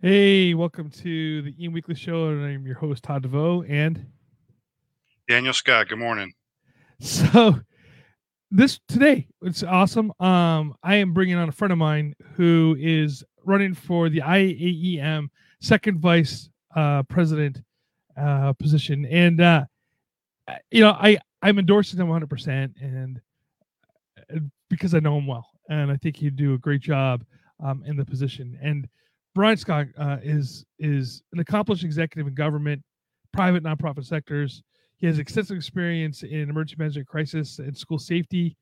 Hey, welcome to the EM Weekly Show. And I'm your host, Todd DeVoe. And Daniel Scott, good morning. So, this today, it's awesome. Um, I am bringing on a friend of mine who is running for the IAEM second vice uh, president uh, position. And, uh, you know, I, I'm endorsing him 100% and uh, because I know him well. And I think he'd do a great job um, in the position. And, Brian Scroggins uh, is is an accomplished executive in government, private nonprofit sectors. He has extensive experience in emergency management, crisis, and school safety.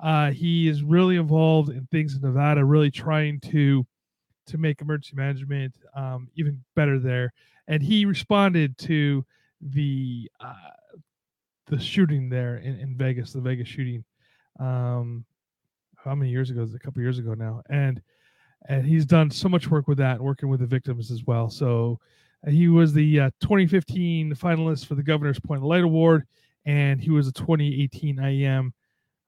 Uh, he is really involved in things in Nevada, really trying to to make emergency management um, even better there. And he responded to the uh, the shooting there in, in Vegas, the Vegas shooting. Um, how many years ago? A couple years ago now, and and he's done so much work with that, working with the victims as well. So uh, he was the uh, 2015 finalist for the Governor's Point of Light Award, and he was a 2018 IAEM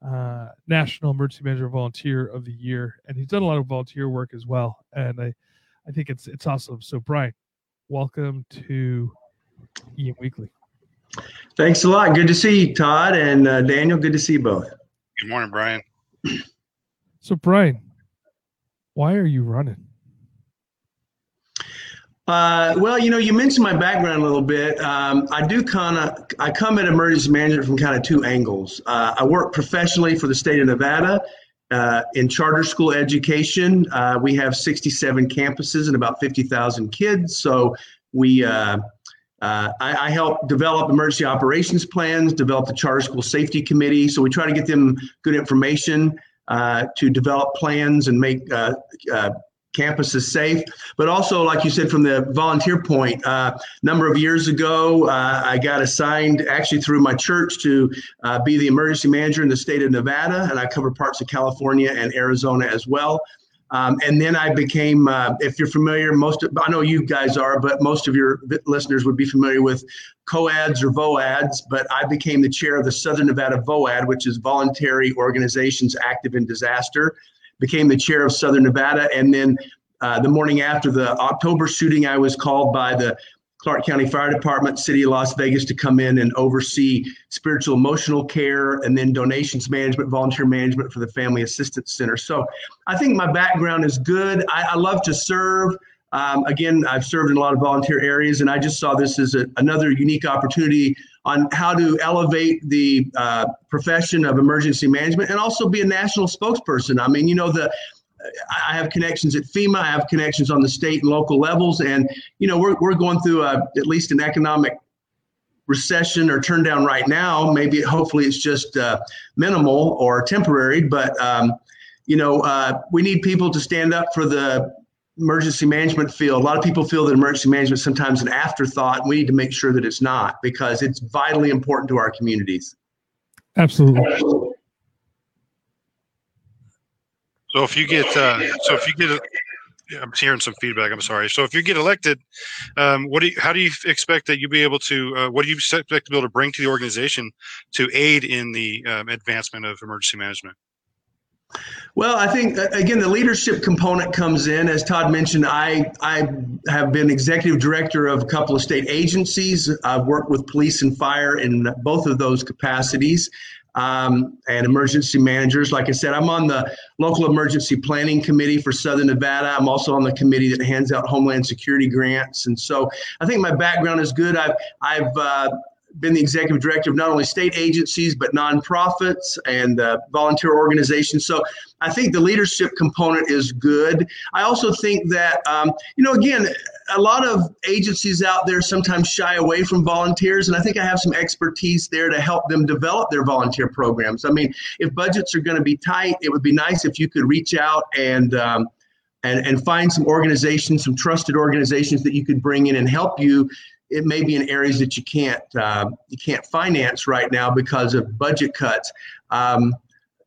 uh, National Emergency Manager Volunteer of the Year, and he's done a lot of volunteer work as well. And I, I think it's it's awesome. So Brian, welcome to EM Weekly. Thanks a lot. Good to see you, Todd and uh, Daniel. Good to see you both. Good morning, Brian. So Brian, why are you running? Uh, well, you know, you mentioned my background a little bit. Um, I do kind of, I come at emergency management from kind of two angles. Uh, I work professionally for the state of Nevada uh, in charter school education. Uh, we have 67 campuses and about 50,000 kids. So we, uh, uh, I, I, help develop emergency operations plans, develop the charter school safety committee. So we try to get them good information uh, to develop plans and make uh, uh, campuses safe. But also, like you said, from the volunteer point, a uh, number of years ago, uh, I got assigned actually through my church to uh, be the emergency manager in the state of Nevada, and I cover parts of California and Arizona as well. Um, and then I became, uh, if you're familiar, most of, I know you guys are, but most of your listeners would be familiar with COADs or VOADs. But I became the chair of the Southern Nevada VOAD, which is Voluntary Organizations Active in Disaster. Became the chair of Southern Nevada, and then uh, the morning after the October shooting, I was called by the Clark County Fire Department, City of Las Vegas to come in and oversee spiritual emotional care and then donations management, volunteer management for the Family Assistance Center. So I think my background is good. I, I love to serve. Um, again, I've served in a lot of volunteer areas, and I just saw this as a, another unique opportunity on how to elevate the uh, profession of emergency management and also be a national spokesperson. I mean, you know, the I have connections at FEMA. I have connections on the state and local levels, and you know we're we're going through a, at least an economic recession or turn down right now. Maybe hopefully it's just uh, minimal or temporary, but um, you know uh, we need people to stand up for the emergency management field. A lot of people feel that emergency management is sometimes an afterthought. We need to make sure that it's not because it's vitally important to our communities. Absolutely. So if you get, uh, so if you get, a, I'm hearing some feedback. I'm sorry. So if you get elected, um, what do you, how do you expect that you'll be able to, uh, what do you expect to be able to bring to the organization to aid in the um, advancement of emergency management? Well, I think again the leadership component comes in. As Todd mentioned, I I have been executive director of a couple of state agencies. I've worked with police and fire in both of those capacities um, and emergency managers. Like I said, I'm on the local emergency planning committee for Southern Nevada. I'm also on the committee that hands out Homeland Security grants, and so I think my background is good. I've I've uh, been the executive director of not only state agencies but nonprofits and uh, volunteer organizations. So I think the leadership component is good. I also think that um, you know again a lot of agencies out there sometimes shy away from volunteers, and I think I have some expertise there to help them develop their volunteer programs. I mean, if budgets are going to be tight, it would be nice if you could reach out and um, and, and find some organizations, some trusted organizations that you could bring in and help you. It may be in areas that you can't uh, you can't finance right now because of budget cuts. Um,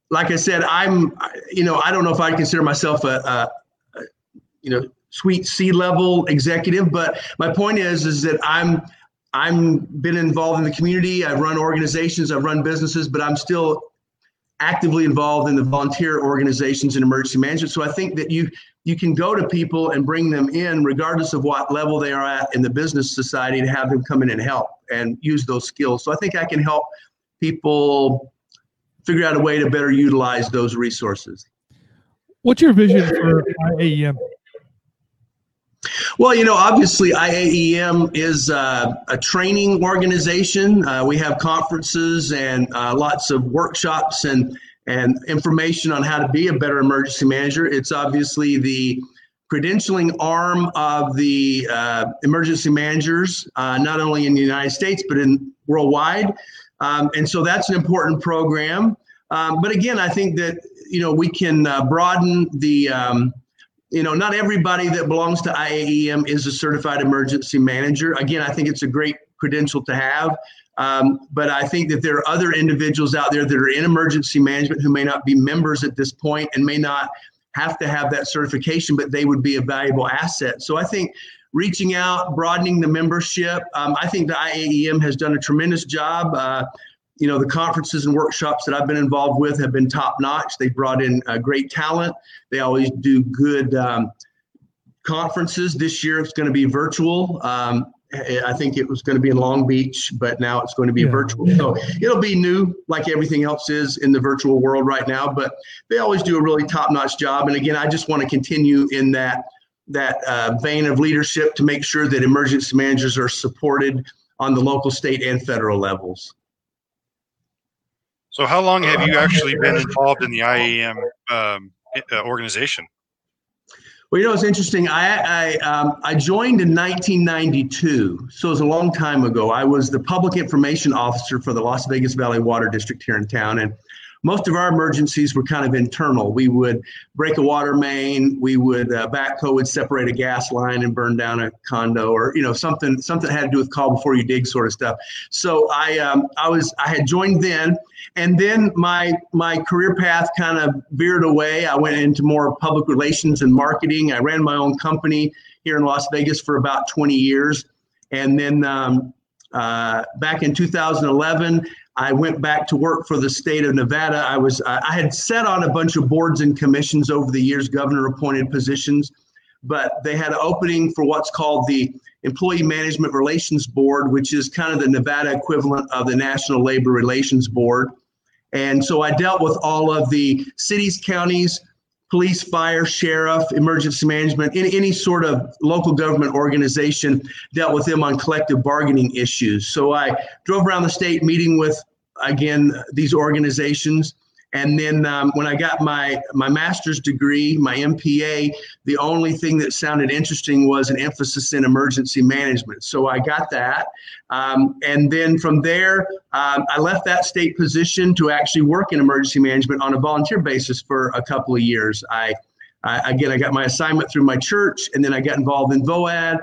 like I said, I'm you know I don't know if I consider myself a, a, you know sweet C level executive, but my point is is that I'm I'm been involved in the community. I've run organizations, I've run businesses, but I'm still actively involved in the volunteer organizations in emergency management. So I think that you you can go to people and bring them in, regardless of what level they are at in the business society, to have them come in and help and use those skills. So I think I can help people figure out a way to better utilize those resources. What's your vision for IAEM? Well, you know, obviously, IAEM is uh, a training organization. Uh, we have conferences and uh, lots of workshops and and information on how to be a better emergency manager. It's obviously the credentialing arm of the uh, emergency managers, uh, not only in the United States but in worldwide. Um, and so that's an important program. Um, but again, I think that you know we can uh, broaden the um, you know, not everybody that belongs to IAEM is a certified emergency manager. Again, I think it's a great credential to have. Um, but I think that there are other individuals out there that are in emergency management who may not be members at this point and may not have to have that certification, but they would be a valuable asset. So I think reaching out, broadening the membership. Um, I think the IAEM has done a tremendous job. Uh, you know, the conferences and workshops that I've been involved with have been top notch. They brought in uh, great talent. They always do good um, conferences. This year it's going to be virtual. Um, I think it was going to be in Long Beach, but now it's going to be yeah. virtual. So it'll be new, like everything else is in the virtual world right now. But they always do a really top-notch job. And again, I just want to continue in that that uh, vein of leadership to make sure that emergency managers are supported on the local, state, and federal levels. So, how long have you actually been involved in the IAM um, uh, organization? Well, you know, it's interesting. I I, um, I joined in 1992, so it was a long time ago. I was the public information officer for the Las Vegas Valley Water District here in town, and most of our emergencies were kind of internal. We would break a water main, we would uh, backhoe would separate a gas line and burn down a condo, or you know something something had to do with call before you dig sort of stuff. So I um, I was I had joined then, and then my my career path kind of veered away. I went into more public relations and marketing. I ran my own company here in Las Vegas for about 20 years, and then. Um, uh, back in 2011, I went back to work for the state of Nevada. I was I had sat on a bunch of boards and commissions over the years, governor appointed positions, but they had an opening for what's called the Employee Management Relations Board, which is kind of the Nevada equivalent of the National Labor Relations Board. And so I dealt with all of the cities, counties, police, fire, sheriff, emergency management, any, any sort of local government organization dealt with them on collective bargaining issues. So I drove around the state meeting with, again, these organizations. And then um, when I got my my master's degree, my MPA, the only thing that sounded interesting was an emphasis in emergency management. So I got that, um, and then from there, um, I left that state position to actually work in emergency management on a volunteer basis for a couple of years. I, I again, I got my assignment through my church, and then I got involved in VOAD,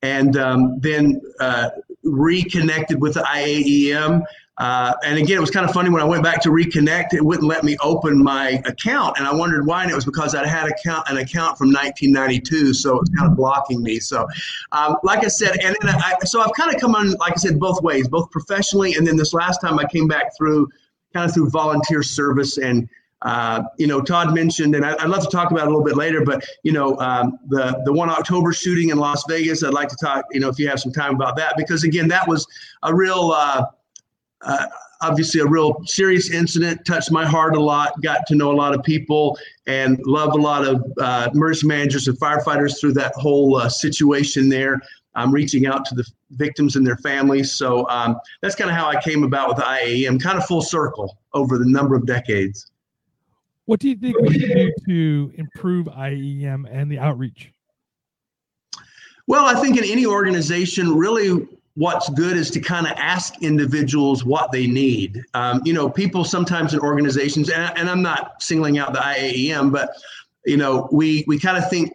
and um, then uh, reconnected with the IAEM. Uh, and again, it was kind of funny when I went back to reconnect, it wouldn't let me open my account, and I wondered why. And it was because I had account an account from 1992, so it was kind of blocking me. So, um, like I said, and then I, so I've kind of come on, like I said, both ways, both professionally, and then this last time I came back through kind of through volunteer service and. Uh, you know, Todd mentioned, and I, would love to talk about it a little bit later, but you know, um, the the one October shooting in Las Vegas. I'd like to talk, you know, if you have some time about that, because again, that was a real uh, uh, obviously a real serious incident touched my heart a lot got to know a lot of people and love a lot of uh, emergency managers and firefighters through that whole uh, situation there. I'm reaching out to the victims and their families so um, that's kind of how i came about with iam kind of full circle over the number of decades. What do you think we can do to improve iem and the outreach? Well, I think in any organization, really what's good is to kind of ask individuals what they need. Um, you know, people sometimes in organizations, and, and I'm not singling out the IAEM, but you know, we we kind of think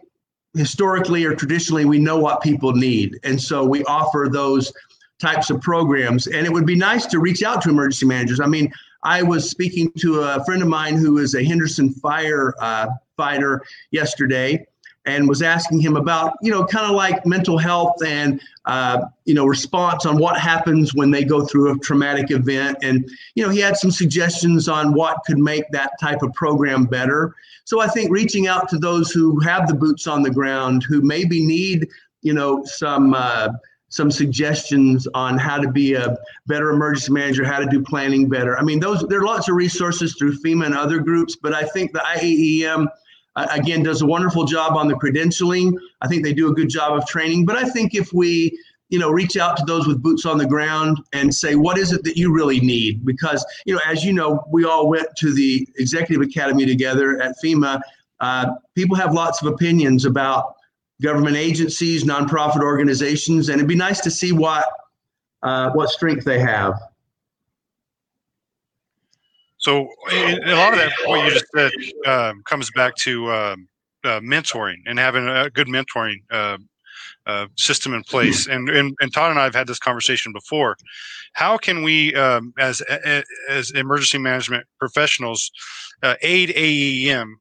historically or traditionally we know what people need, and so we offer those types of programs. And it would be nice to reach out to emergency managers. I mean, I was speaking to a friend of mine who is a Henderson fire uh, fighter yesterday and was asking him about, you know, kind of like mental health and, uh, you know, response on what happens when they go through a traumatic event. And, you know, he had some suggestions on what could make that type of program better. So I think reaching out to those who have the boots on the ground, who maybe need, you know, some, uh, some suggestions on how to be a better emergency manager, how to do planning better. I mean, those there are lots of resources through FEMA and other groups, but I think the IAEM again does a wonderful job on the credentialing. I think they do a good job of training, but I think if we you know reach out to those with boots on the ground and say what is it that you really need because you know as you know we all went to the executive academy together at fema uh, people have lots of opinions about government agencies, nonprofit organizations, and it'd be nice to see what uh, what strength they have. So a lot of that, what you just said, um, comes back to um, uh, mentoring and having a good mentoring uh, uh, system in place. And, and, and Todd and I have had this conversation before. How can we, um, as as emergency management professionals, uh, aid AEM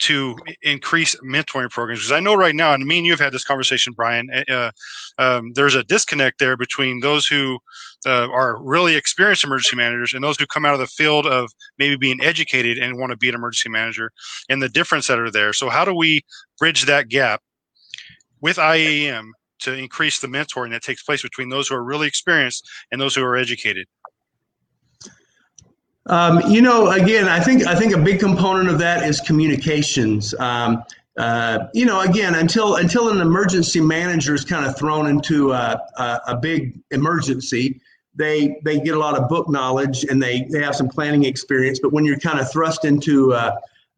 to increase mentoring programs because I know right now, and me and you have had this conversation, Brian. Uh, um, there's a disconnect there between those who uh, are really experienced emergency managers and those who come out of the field of maybe being educated and want to be an emergency manager, and the difference that are there. So, how do we bridge that gap with IAM to increase the mentoring that takes place between those who are really experienced and those who are educated? Um, you know, again, I think I think a big component of that is communications. Um, uh, you know, again, until until an emergency manager is kind of thrown into a, a, a, big emergency, they they get a lot of book knowledge and they they have some planning experience. But when you're kind of thrust into a,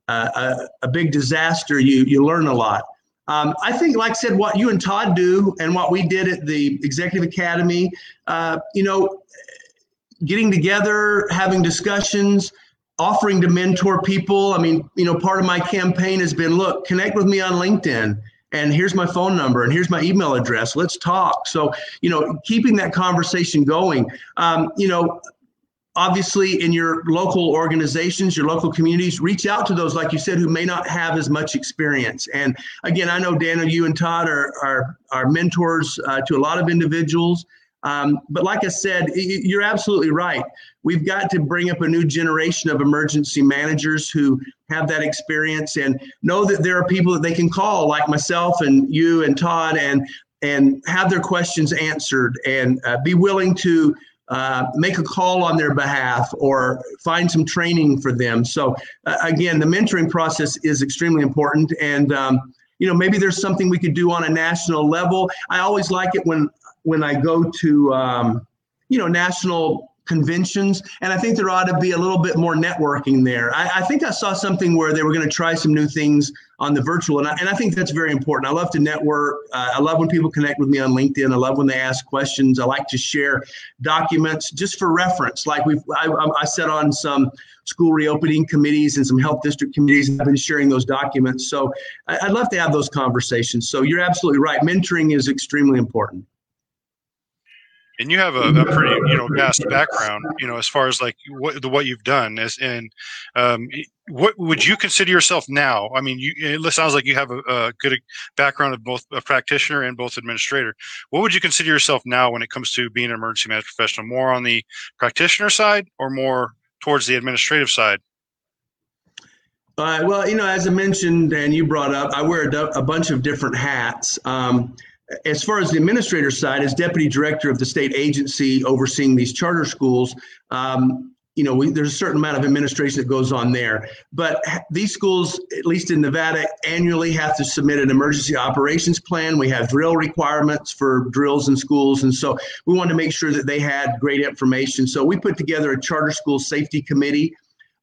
a, a big disaster, you you learn a lot. Um, I think, like I said, what you and Todd do and what we did at the Executive Academy, uh, you know, getting together, having discussions, offering to mentor people. I mean, you know, part of my campaign has been look, connect with me on LinkedIn. And here's my phone number, and here's my email address. Let's talk. So, you know, keeping that conversation going. Um, you know, obviously in your local organizations your local communities reach out to those like you said who may not have as much experience and again i know daniel you and todd are are, are mentors uh, to a lot of individuals um, but like I said, you're absolutely right. We've got to bring up a new generation of emergency managers who have that experience and know that there are people that they can call, like myself and you and Todd, and and have their questions answered and uh, be willing to uh, make a call on their behalf or find some training for them. So uh, again, the mentoring process is extremely important and. Um, you know, maybe there's something we could do on a national level. I always like it when when I go to, um, you know, national conventions. And I think there ought to be a little bit more networking there. I, I think I saw something where they were going to try some new things on the virtual. And I, and I think that's very important. I love to network. Uh, I love when people connect with me on LinkedIn. I love when they ask questions. I like to share documents just for reference. Like we've, I, I sat on some school reopening committees and some health district committees. I've been sharing those documents. So I'd love to have those conversations. So you're absolutely right. Mentoring is extremely important and you have a, a, pretty you know vast background you know as far as like what the what you've done as and um, what would you consider yourself now? I mean you it sounds like you have a, a, good background of both a practitioner and both administrator. What would you consider yourself now when it comes to being an emergency management professional? More on the practitioner side or more towards the administrative side? Uh, well you know as i mentioned and you brought up i wear a, a bunch of different hats. Um, as far as the administrator side, as deputy director of the state agency overseeing these charter schools, um, you know, we, there's a certain amount of administration that goes on there. But these schools, at least in Nevada, annually have to submit an emergency operations plan. We have drill requirements for drills in schools. And so we wanted to make sure that they had great information. So we put together a charter school safety committee.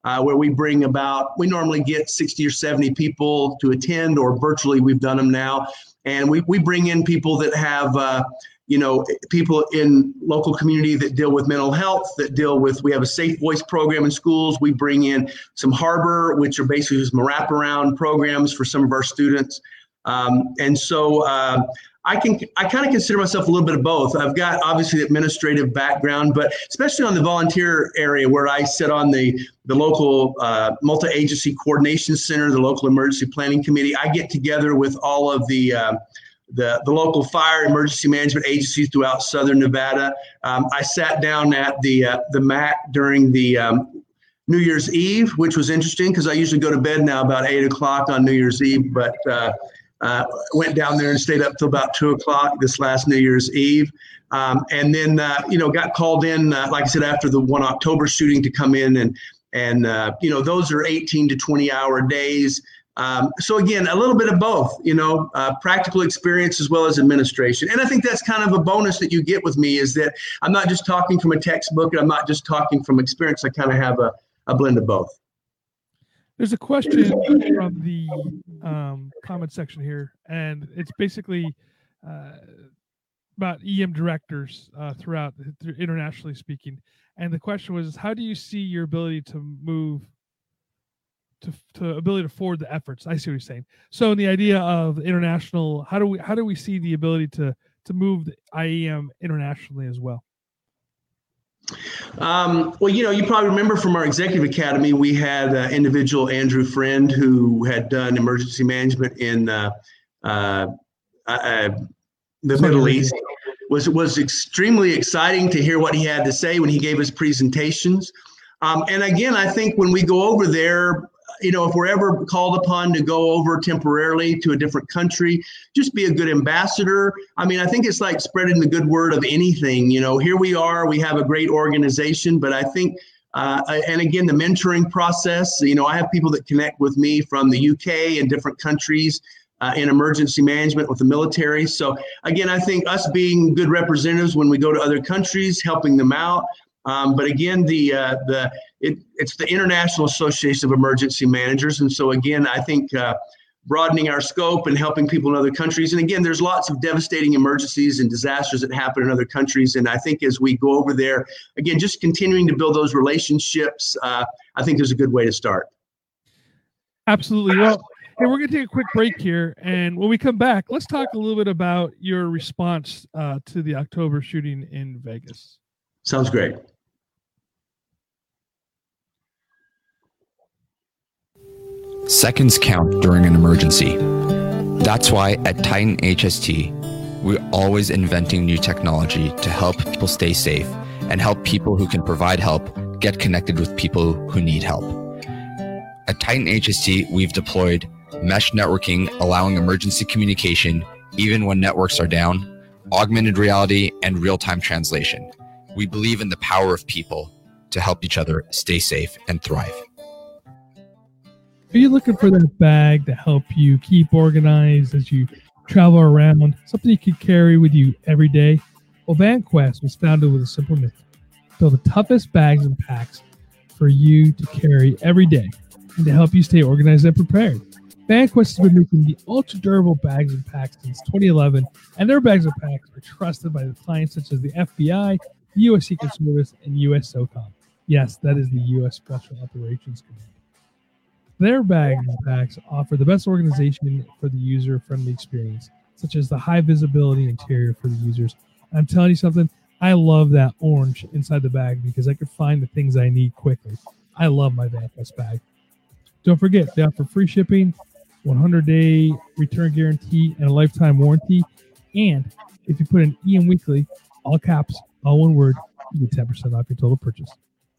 Uh, where we bring about, we normally get 60 or 70 people to attend, or virtually we've done them now and we, we bring in people that have uh, you know people in local community that deal with mental health that deal with we have a safe voice program in schools. We bring in some harbor which are basically some wraparound programs for some of our students. Um, and so uh, I can I kind of consider myself a little bit of both. I've got obviously the administrative background, but especially on the volunteer area where I sit on the the local uh, multi-agency coordination center, the local emergency planning committee. I get together with all of the uh, the, the local fire emergency management agencies throughout southern Nevada. Um, I sat down at the uh, the MAC during the um, New Year's Eve, which was interesting because I usually go to bed now about eight o'clock on New Year's Eve, but uh, went down there and stayed up till about two o'clock this last New Year's Eve. Um, and then, uh, you know, got called in, uh, like I said, after the one October shooting to come in and, and, uh, you know, those are 18 to 20 hour days. Um, so again, a little bit of both, you know, uh, practical experience as well as administration. And I think that's kind of a bonus that you get with me is that I'm not just talking from a textbook and I'm not just talking from experience. I kind of have a, a blend of both. There's a question from the um, comment section here, and it's basically uh, about EM directors uh, throughout internationally speaking. And the question was, how do you see your ability to move to, to ability to forward the efforts? I see what you're saying. So, in the idea of international, how do we how do we see the ability to to move the IEM internationally as well? Um, well, you know, you probably remember from our executive academy, we had uh, individual Andrew Friend who had done emergency management in uh, uh, uh the Middle East. Was was extremely exciting to hear what he had to say when he gave his presentations. Um, and again, I think when we go over there, you know, if we're ever called upon to go over temporarily to a different country, just be a good ambassador. I mean, I think it's like spreading the good word of anything. You know, here we are, we have a great organization, but I think uh, and again, the mentoring process. You know, I have people that connect with me from the UK and different countries uh, in emergency management with the military. So again, I think us being good representatives when we go to other countries, helping them out. Um, but again, the uh, the it, it's the International Association of Emergency Managers, and so again, I think uh, broadening our scope and helping people in other countries. And again, there's lots of devastating emergencies and disasters that happen in other countries. And I think as we go over there, again, just continuing to build those relationships, uh, I think is a good way to start. Absolutely. Well, hey, we're going to take a quick break here. And when we come back, let's talk a little bit about your response uh, to the October shooting in Vegas. Sounds great. Seconds count during an emergency. That's why at Titan HST, we're always inventing new technology to help people stay safe and help people who can provide help get connected with people who need help. At Titan HST, we've deployed mesh networking, allowing emergency communication even when networks are down, augmented reality, and real time translation. We believe in the power of people to help each other stay safe and thrive. Are you looking for that bag to help you keep organized as you travel around? Something you can carry with you every day? Well, VanQuest was founded with a simple mission build the toughest bags and packs for you to carry every day and to help you stay organized and prepared. VanQuest has been making the ultra durable bags and packs since 2011, and their bags and packs are trusted by clients such as the FBI, U.S. Secret Service, and U.S. SOCOM. Yes, that is the U.S. Special Operations Command. Their and packs offer the best organization for the user friendly experience, such as the high visibility interior for the users. I'm telling you something, I love that orange inside the bag because I can find the things I need quickly. I love my VanQuest bag. Don't forget, they offer free shipping, 100 day return guarantee, and a lifetime warranty. And if you put in EM Weekly, all caps, all one word, you get 10% off your total purchase.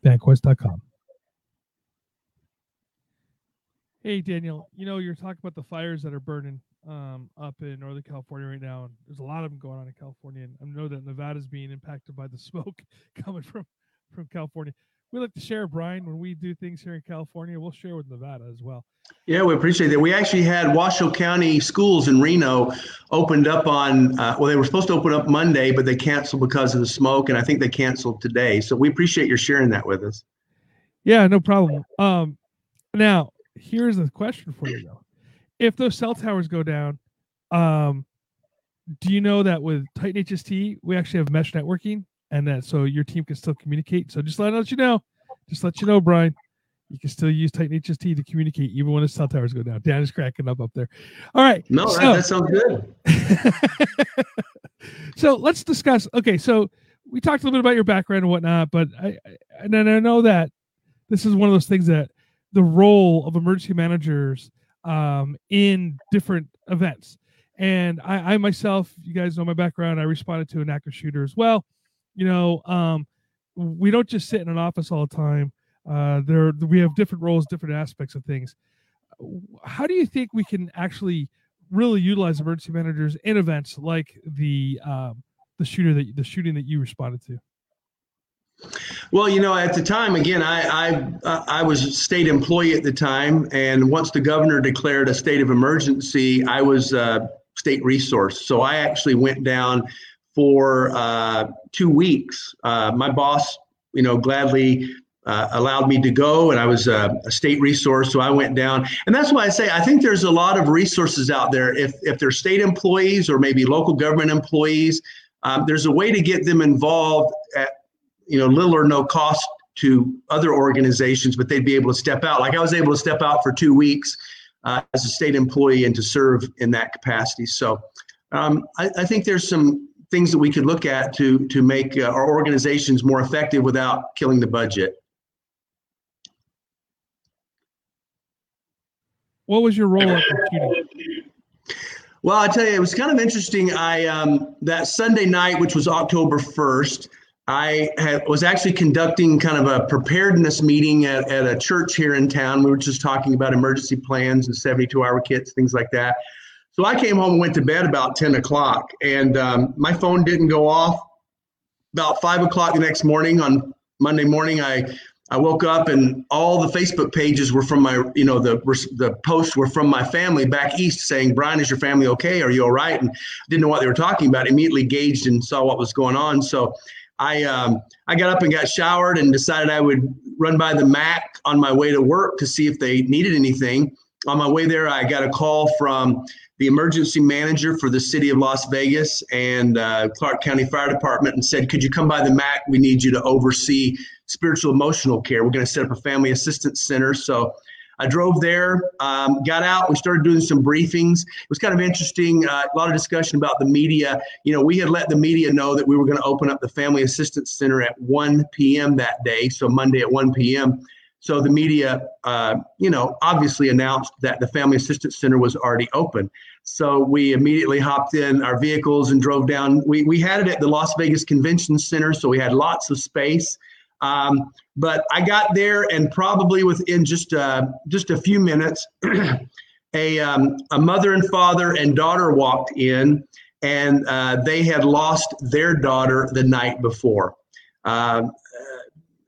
VanQuest.com. Hey, Daniel, you know, you're talking about the fires that are burning um, up in Northern California right now. And there's a lot of them going on in California. And I know that Nevada's being impacted by the smoke coming from, from California we like to share, Brian, when we do things here in California. We'll share with Nevada as well. Yeah, we appreciate that. We actually had Washoe County schools in Reno opened up on, uh, well, they were supposed to open up Monday, but they canceled because of the smoke. And I think they canceled today. So we appreciate your sharing that with us. Yeah, no problem. Um, now, here's a question for you, though. If those cell towers go down, um, do you know that with Titan HST, we actually have mesh networking? and that so your team can still communicate. So just let us you know, just let you know, Brian, you can still use Titan HST to communicate even when the cell towers go down. Dan is cracking up up there. All right. No, so, that, that sounds good. so let's discuss. Okay, so we talked a little bit about your background and whatnot, but I, I and I know that this is one of those things that the role of emergency managers um, in different events. And I, I myself, you guys know my background. I responded to an active shooter as well. You know, um, we don't just sit in an office all the time. Uh, there, we have different roles, different aspects of things. How do you think we can actually really utilize emergency managers in events like the um, the shooter that the shooting that you responded to? Well, you know, at the time, again, I, I I was a state employee at the time, and once the governor declared a state of emergency, I was a state resource. So I actually went down for uh, two weeks. Uh, my boss, you know, gladly uh, allowed me to go, and I was a, a, state resource. So I went down, and that's why I say I think there's a lot of resources out there. If if they're state employees or maybe local government employees, um, there's a way to get them involved at you know little or no cost to other organizations, but they'd be able to step out. Like I was able to step out for two weeks uh, as a state employee and to serve in that capacity. So um, I, I think there's some things that we could look at to to make uh, our organizations more effective without killing the budget. What was your role shooting? Well, I tell you, it was kind of interesting. I um, that Sunday night, which was October first, I had, was actually conducting kind of a preparedness meeting at, at a church here in town. We were just talking about emergency plans and 72 hour kits, things like that. So I came home and went to bed about 10 o'clock, and um, my phone didn't go off. About five o'clock the next morning on Monday morning, I I woke up and all the Facebook pages were from my, you know, the the posts were from my family back east saying, "Brian, is your family okay? Are you all right?" And didn't know what they were talking about. Immediately gauged and saw what was going on. So I um, I got up and got showered and decided I would run by the Mac on my way to work to see if they needed anything. On my way there, I got a call from the emergency manager for the city of Las Vegas and uh, Clark County Fire Department and said, Could you come by the MAC? We need you to oversee spiritual emotional care. We're going to set up a family assistance center. So I drove there, um, got out, we started doing some briefings. It was kind of interesting, uh, a lot of discussion about the media. You know, we had let the media know that we were going to open up the Family Assistance Center at 1 p.m. that day, so Monday at 1 p.m. So the media, uh, you know, obviously announced that the Family Assistance Center was already open. So we immediately hopped in our vehicles and drove down. We, we had it at the Las Vegas Convention Center, so we had lots of space. Um, but I got there, and probably within just uh, just a few minutes, a um, a mother and father and daughter walked in, and uh, they had lost their daughter the night before. Uh,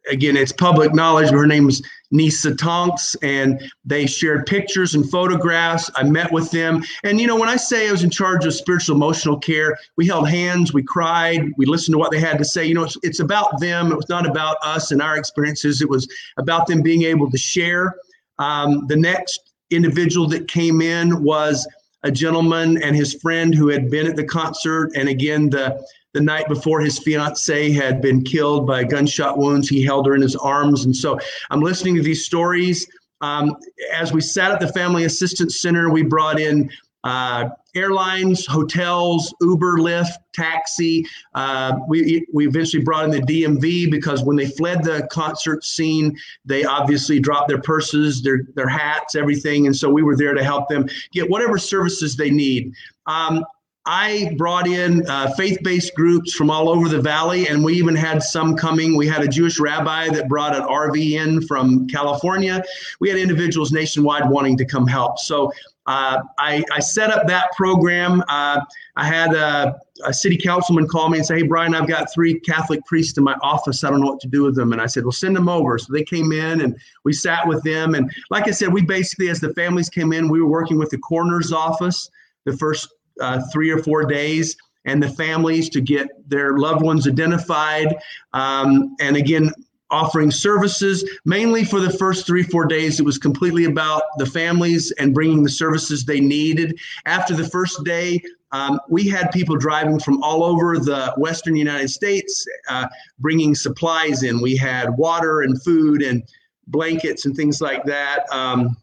again, it's public knowledge. Her name's Neysa Tonks, and they shared pictures and photographs. I met with them. And, you know, when I say I was in charge of spiritual emotional care, we held hands, we cried, we listened to what they had to say. You know, it's, it's about them. It was not about us and our experiences, it was about them being able to share. Um, the next individual that came in was a gentleman and his friend who had been at the concert. And again, the the night before his fiance had been killed by gunshot wounds. He held her in his arms. And so I'm listening to these stories. Um, as we sat at the Family Assistance Center, we brought in uh, airlines, hotels, Uber, Lyft, taxi. Uh, we, we eventually brought in the DMV because when they fled the concert scene, they obviously dropped their purses, their, their hats, everything. And so we were there to help them get whatever services they need. Um, I brought in uh, faith based groups from all over the valley, and we even had some coming. We had a Jewish rabbi that brought an RV in from California. We had individuals nationwide wanting to come help. So uh, I, I, set up that program. Uh, I had a, a, city councilman call me and say, Hey, Brian, I've got three Catholic priests in my office. I don't know what to do with them. And I said, Well, send them over. So they came in and we sat with them. And like I said, we basically, as the families came in, we were working with the coroner's office the first uh, three or four days and the families to get their loved ones identified. Um, and again, offering services mainly for the first three, four days. It was completely about the families and bringing the services they needed. After the first day, um, we had people driving from all over the Western United States uh, bringing supplies in. We had water and food and blankets and things like that. Um,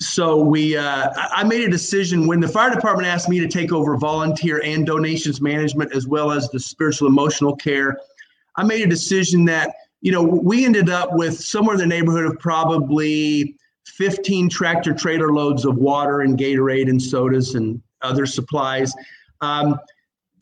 so we, uh, I made a decision when the fire department asked me to take over volunteer and donations management as well as the spiritual emotional care. I made a decision that you know we ended up with somewhere in the neighborhood of probably 15 tractor trailer loads of water and Gatorade and sodas and other supplies. Um,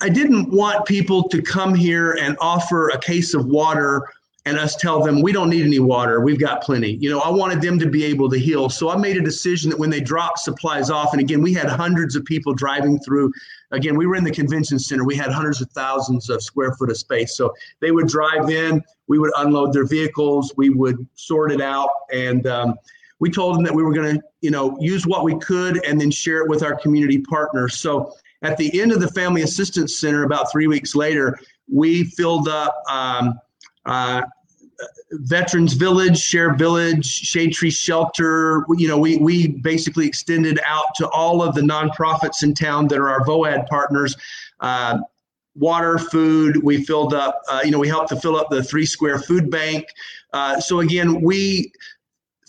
I didn't want people to come here and offer a case of water and us tell them we don't need any water. We've got plenty. You know i wanted them to be able to heal. So i made a decision that when they dropped supplies off and again we had hundreds of people driving through. Again we were in the convention center. We had hundreds of thousands of square foot of space. So they would drive in. We would unload their vehicles. We would sort it out. And um, we told them that we were going to you know use what we could and then share it with our community partners. So at the end of the family assistance center about three weeks later we filled up um, uh, Veterans Village, Share Village, Shade Tree Shelter. You know, we we basically extended out to all of the nonprofits in town that are our VOAD partners. Uh, water, food. We filled up. Uh, you know, we helped to fill up the three square food bank. Uh, so again, we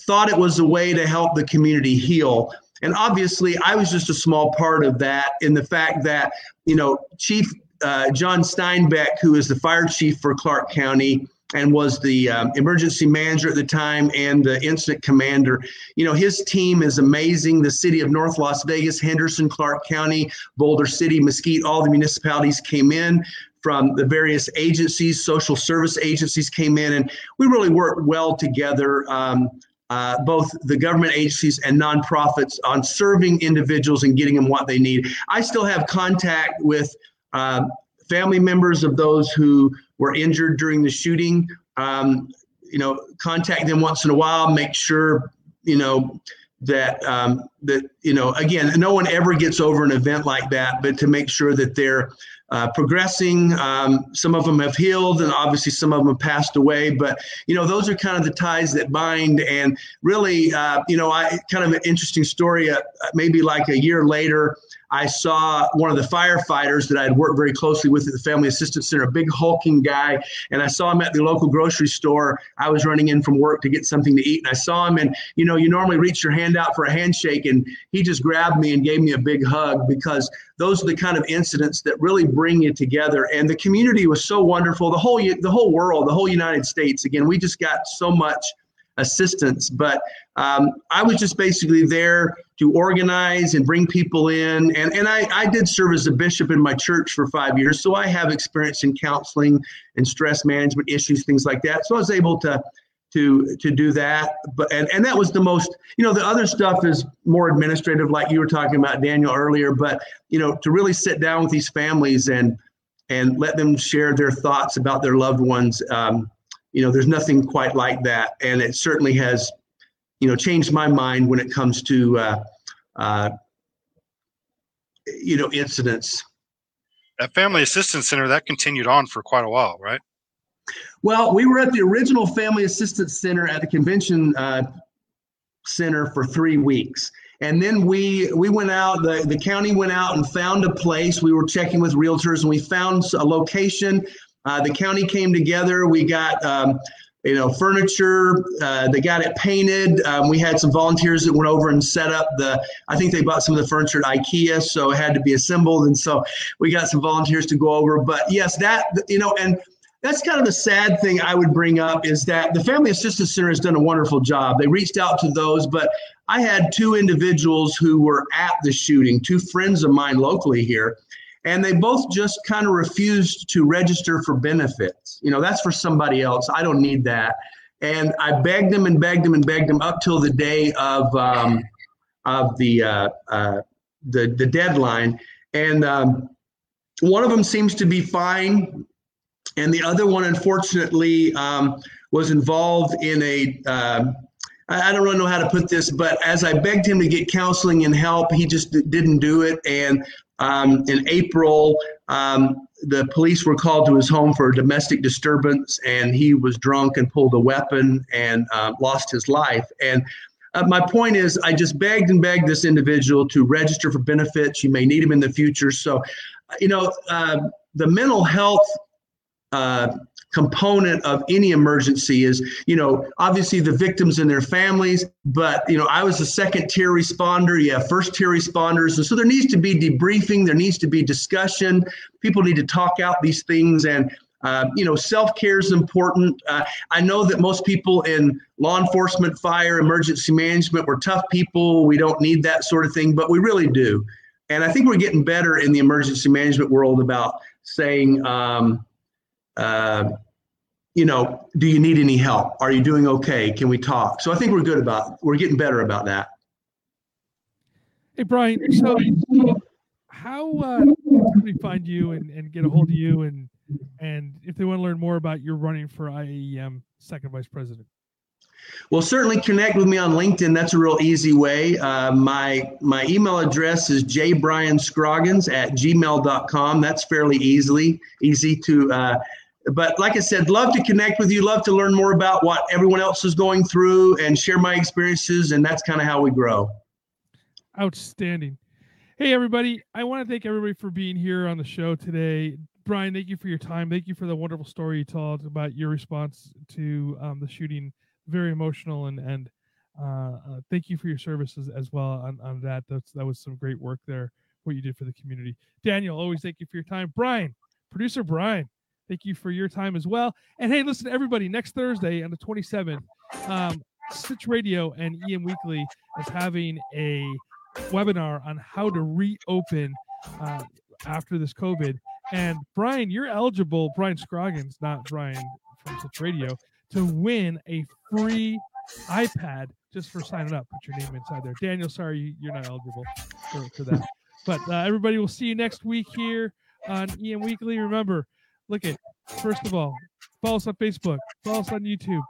thought it was a way to help the community heal. And obviously, I was just a small part of that in the fact that, you know, Chief uh, John Steinberg, who is the fire chief for Clark County, and was the um, emergency manager at the time and the incident commander. You know, his team is amazing. The city of North Las Vegas, Henderson, Clark County, Boulder City, Mesquite, all the municipalities came in from the various agencies, social service agencies came in, and we really worked well together. Um, uh, both the government agencies and nonprofits on serving individuals and getting them what they need. I still have contact with uh, family members of those who were injured during the shooting. Um, you know, contact them once in a while, make sure, you know, that um, that you know again no one ever gets over an event like that but to make sure that they're uh, progressing um, some of them have healed and obviously some of them have passed away but you know those are kind of the ties that bind and really uh, you know i kind of an interesting story uh, maybe like a year later I saw one of the firefighters that I had worked very closely with at the Family Assistance Center, a big hulking guy, and I saw him at the local grocery store. I was running in from work to get something to eat, and I saw him, and you know, you normally reach your hand out for a handshake, and he just grabbed me and gave me a big hug because those are the kind of incidents that really bring you together. And the community was so wonderful. The whole the whole world, the whole United States. Again, we just got so much assistance. But um, I was just basically there to organize and bring people in. And, and I, I did serve as a bishop in my church for five years. So I have experience in counseling and stress management issues, things like that. So I was able to to to do that but and, and that was the most you know the other stuff is more administrative like you were talking about daniel earlier but you know to really sit down with these families and and let them share their thoughts about their loved ones um, you know, there's nothing quite like that, and it certainly has, you know, changed my mind when it comes to, uh, uh, you know, incidents. That family assistance center that continued on for quite a while, right? Well, we were at the original family assistance center at the convention uh, center for three weeks. And then we we went out. The, the county went out and found a place. We were checking with realtors, and we found a location uh, the county came together. We got um, you know furniture. Uh, they got it painted. Um, we had some volunteers that went over and set up the. I think they bought some of the furniture at IKEA, so it had to be assembled, and so we got some volunteers to go over. But yes, that you know and. That's kind of the sad thing I would bring up is that the Family Assistance Center has done a wonderful job. They reached out to those, but I had two individuals who were at the shooting, two friends of mine locally here, and they both just kind of refused to register for benefits. You know, that's for somebody else. I don't need that. And I begged them and begged them and begged them up till the day of um, of the uh, uh, the the deadline. And um, one of them seems to be fine, and the other one, unfortunately, um, was involved in a. Uh, I don't really know how to put this, but as I begged him to get counseling and help, he just didn't do it. And um, in April, um, the police were called to his home for a domestic disturbance, and he was drunk and pulled a weapon and uh, lost his life. And uh, my point is, I just begged and begged this individual to register for benefits. You may need him in the future. So, you know, uh, the mental health uh, component of any emergency is, you know, obviously the victims and their families, but, you know, I was a second tier responder. yeah first tier responders. And so there needs to be debriefing, there needs to be discussion. People need to talk out these things. And, uh, you know, self care is important. Uh, I know that most people in law enforcement, fire, emergency management, we're tough people. We don't need that sort of thing, but we really do. And I think we're getting better in the emergency management world about saying, um, uh, you know, do you need any help? Are you doing okay? Can we talk? So I think we're good about, we're getting better about that. Hey, Brian, so how uh, can we find you and, and get a hold of you and, and if they want to learn more about your running for IAEM second vice president? Well, certainly connect with me on LinkedIn. That's a real easy way. Uh, my my email address is jbrianscroggins at gmail.com. That's fairly easily easy to. Uh, but like I said, love to connect with you. Love to learn more about what everyone else is going through and share my experiences. And that's kind of how we grow. Outstanding. Hey, everybody. I want to thank everybody for being here on the show today. Brian, thank you for your time. Thank you for the wonderful story you told about your response to um, the shooting very emotional and and uh, uh, thank you for your services as well on, on that. That's that was some great work there. What you did for the community, Daniel. Always thank you for your time, Brian, producer Brian. Thank you for your time as well. And hey, listen, everybody. Next Thursday on the 27th, um, Sitch Radio and EM Weekly is having a webinar on how to reopen uh, after this COVID. And Brian, you're eligible. Brian Scroggins, not Brian from Sitch Radio to win a free iPad just for signing up. Put your name inside there. Daniel, sorry you're not eligible for, for that. But uh, everybody, will see you next week here on EM Weekly. Remember, Look at first of all, follow us on Facebook, follow us on YouTube,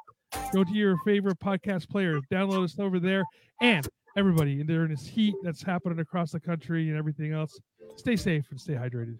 go to your favorite podcast player, download us over there, and everybody during this heat that's happening across the country and everything else, stay safe and stay hydrated.